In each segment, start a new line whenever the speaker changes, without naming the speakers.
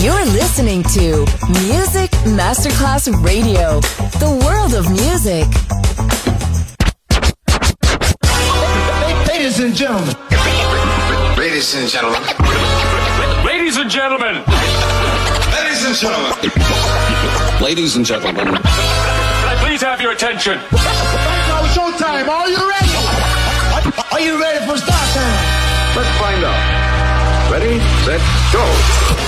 You're listening to Music Masterclass Radio, the world of music.
Ladies and gentlemen.
Ladies and gentlemen.
Ladies and gentlemen.
Ladies and gentlemen.
Ladies and gentlemen.
Can I please have your attention?
Now it's showtime. Are you ready? Are you ready for start time?
Let's find out. Ready, set, go.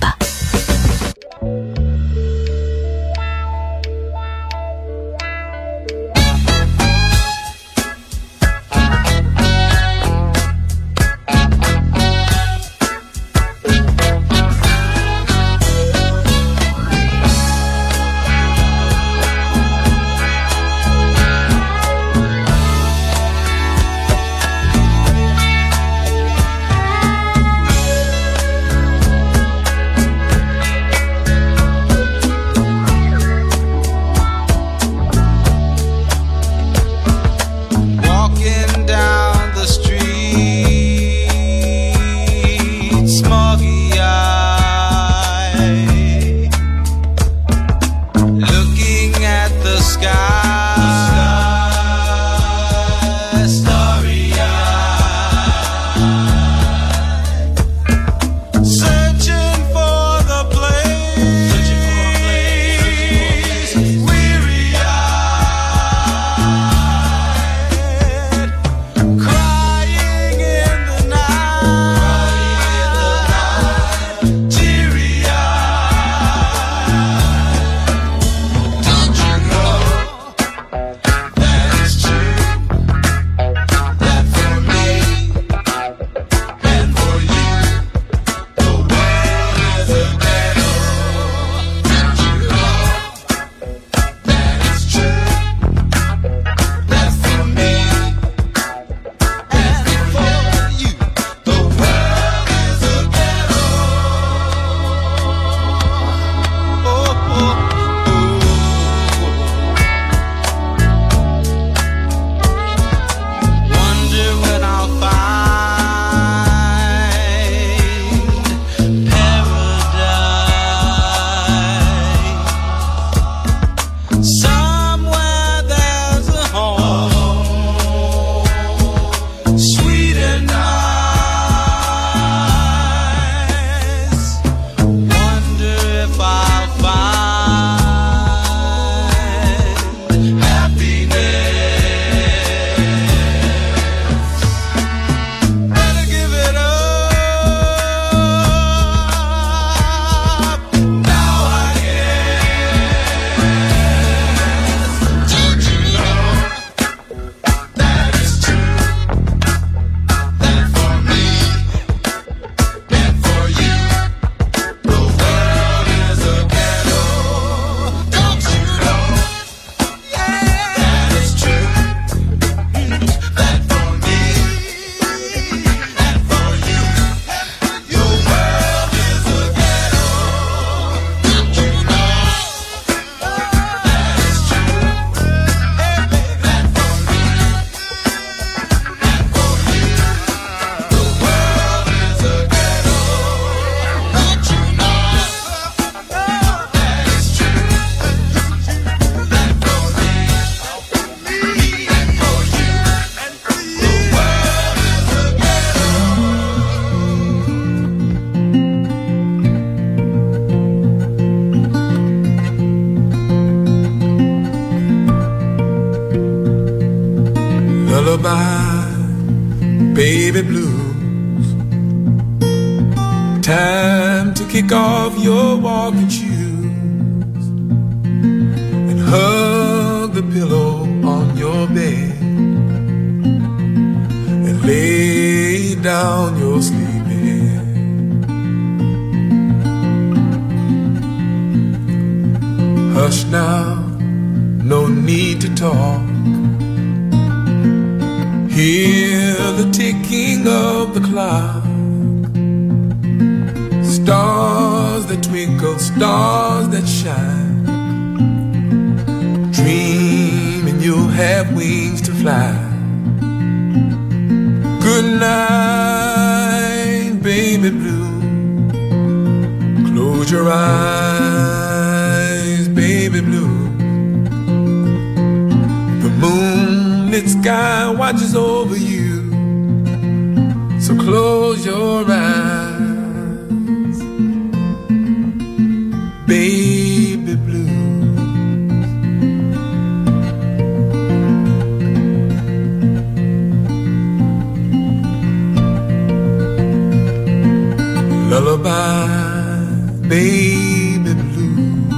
Your eyes, baby blue. The moonlit sky watches over you. So close your eyes, baby blue. Lullaby baby blue.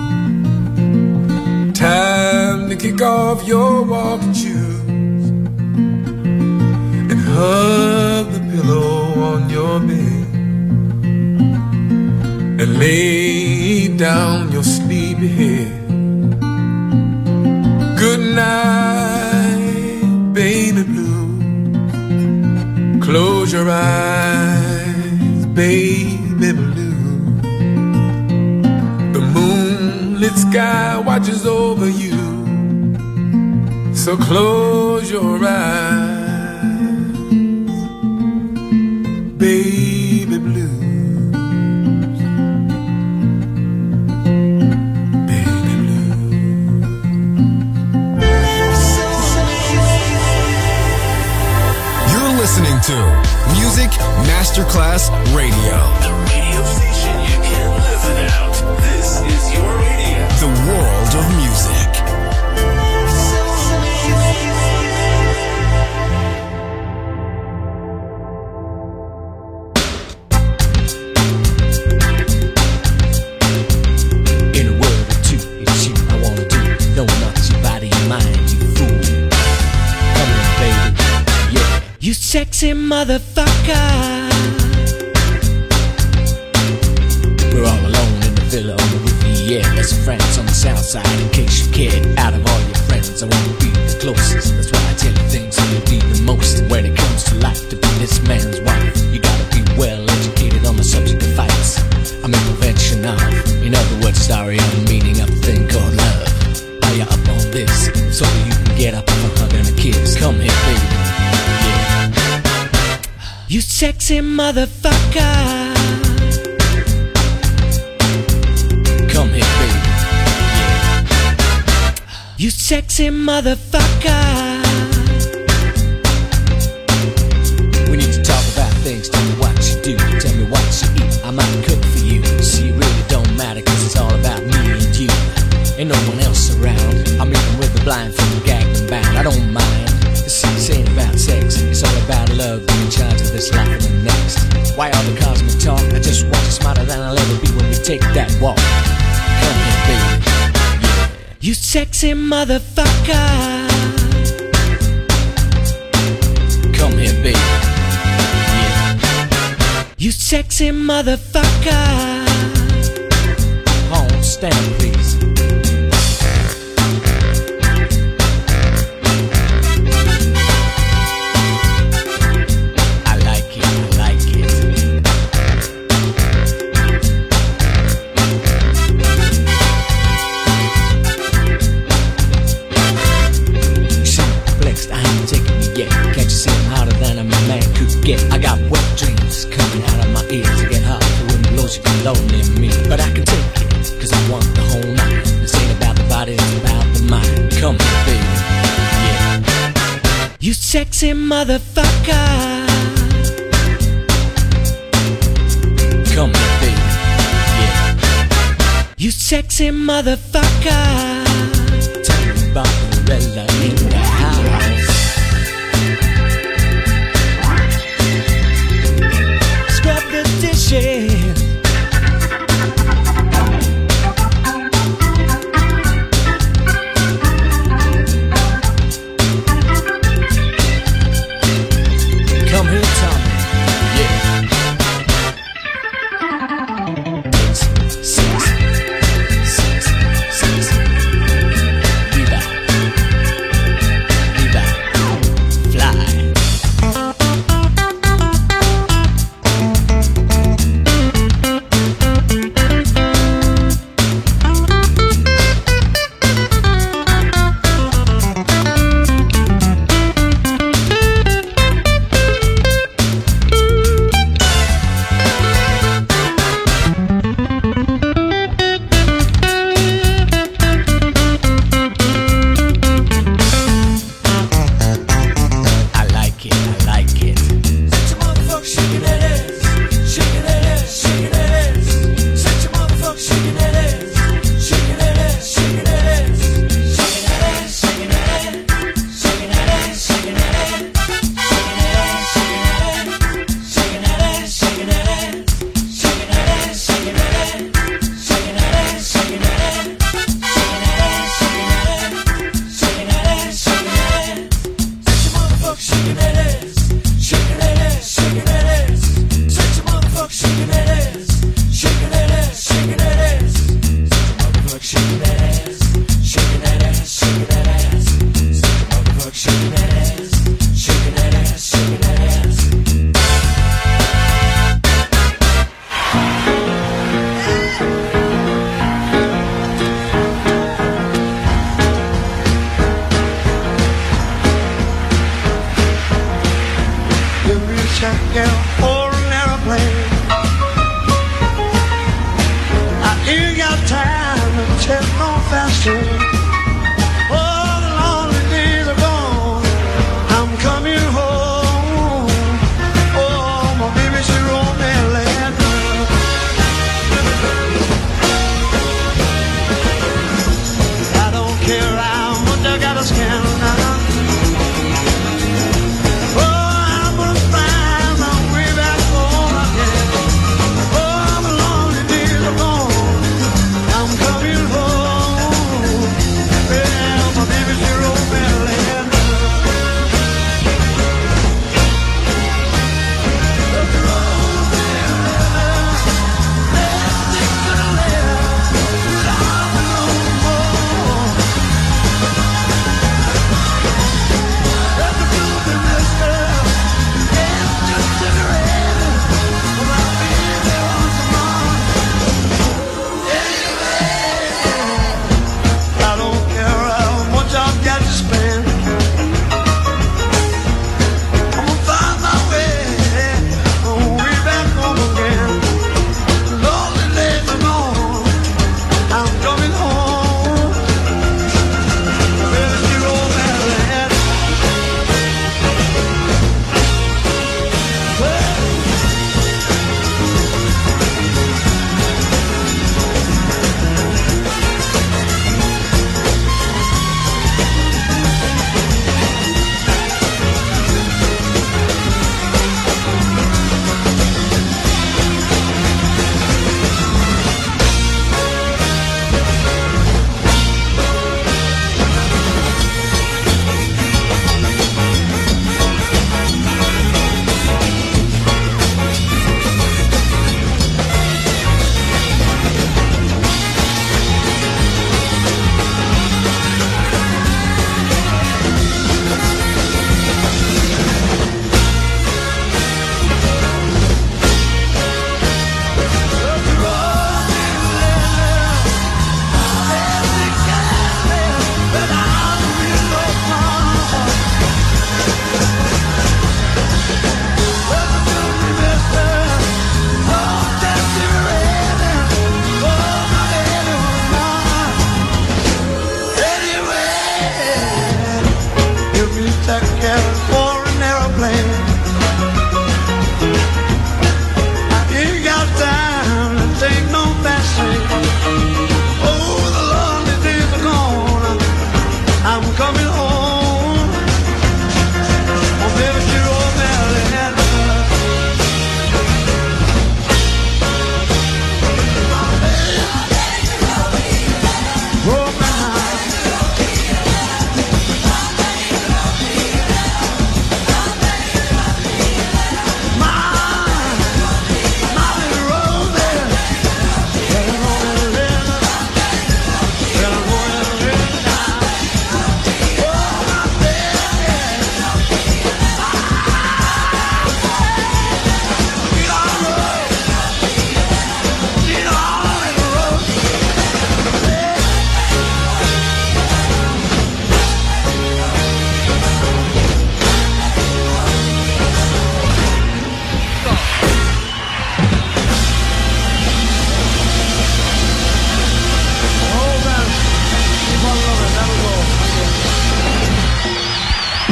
Time to kick off your walking shoes and hug the pillow on your bed and lay down your sleepy head. Good night, baby blue. Close your eyes, baby. sky watches over you. So close your eyes, baby blues. Baby blues.
You're listening to Music Masterclass Radio.
mother mother sexy motherfucker. Come here, baby. Yeah. You sexy motherfucker. Tell me about Morella.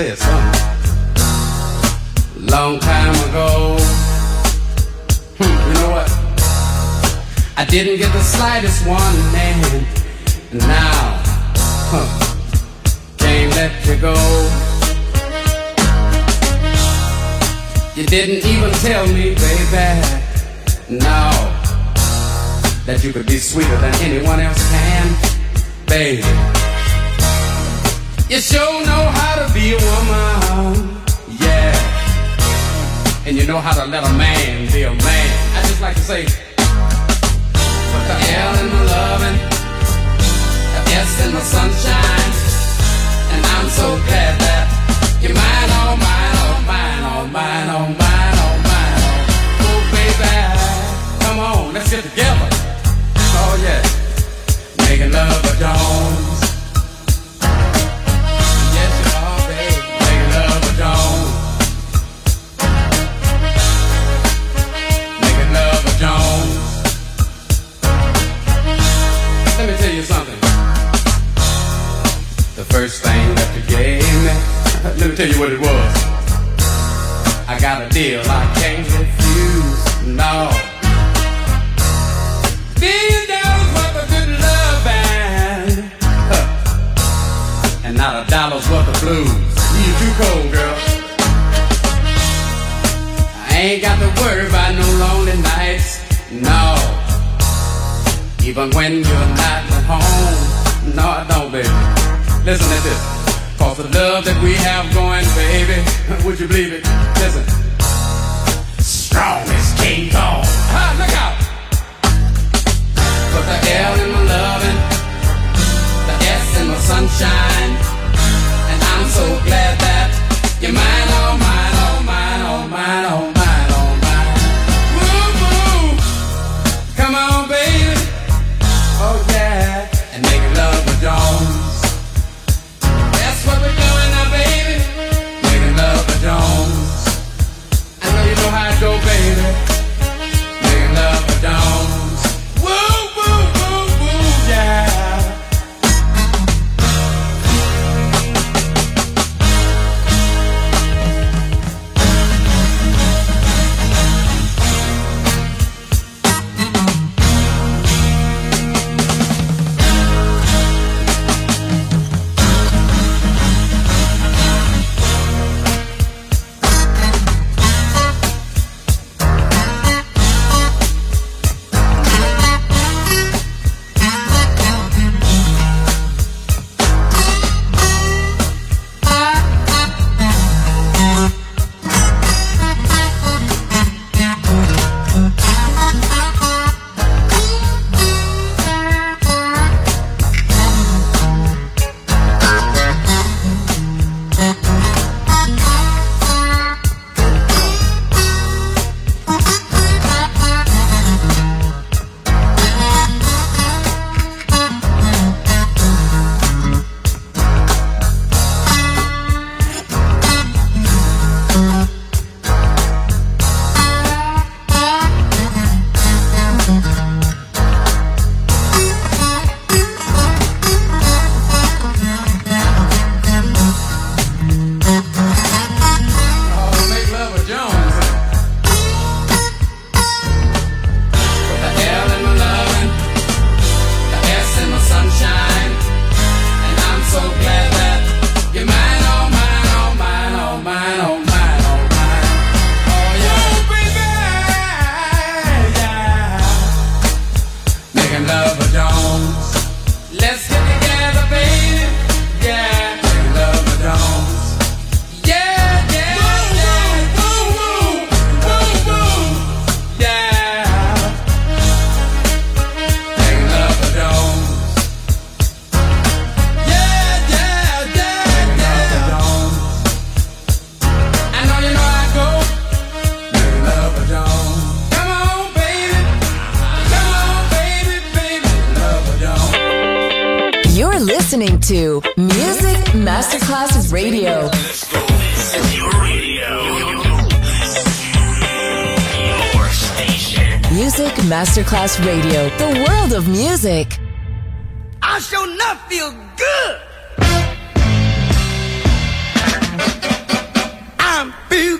says. You're
listening to Music Masterclass Radio. Your station. Music Masterclass Radio, the world of music.
I shall not feel good.
I'm feel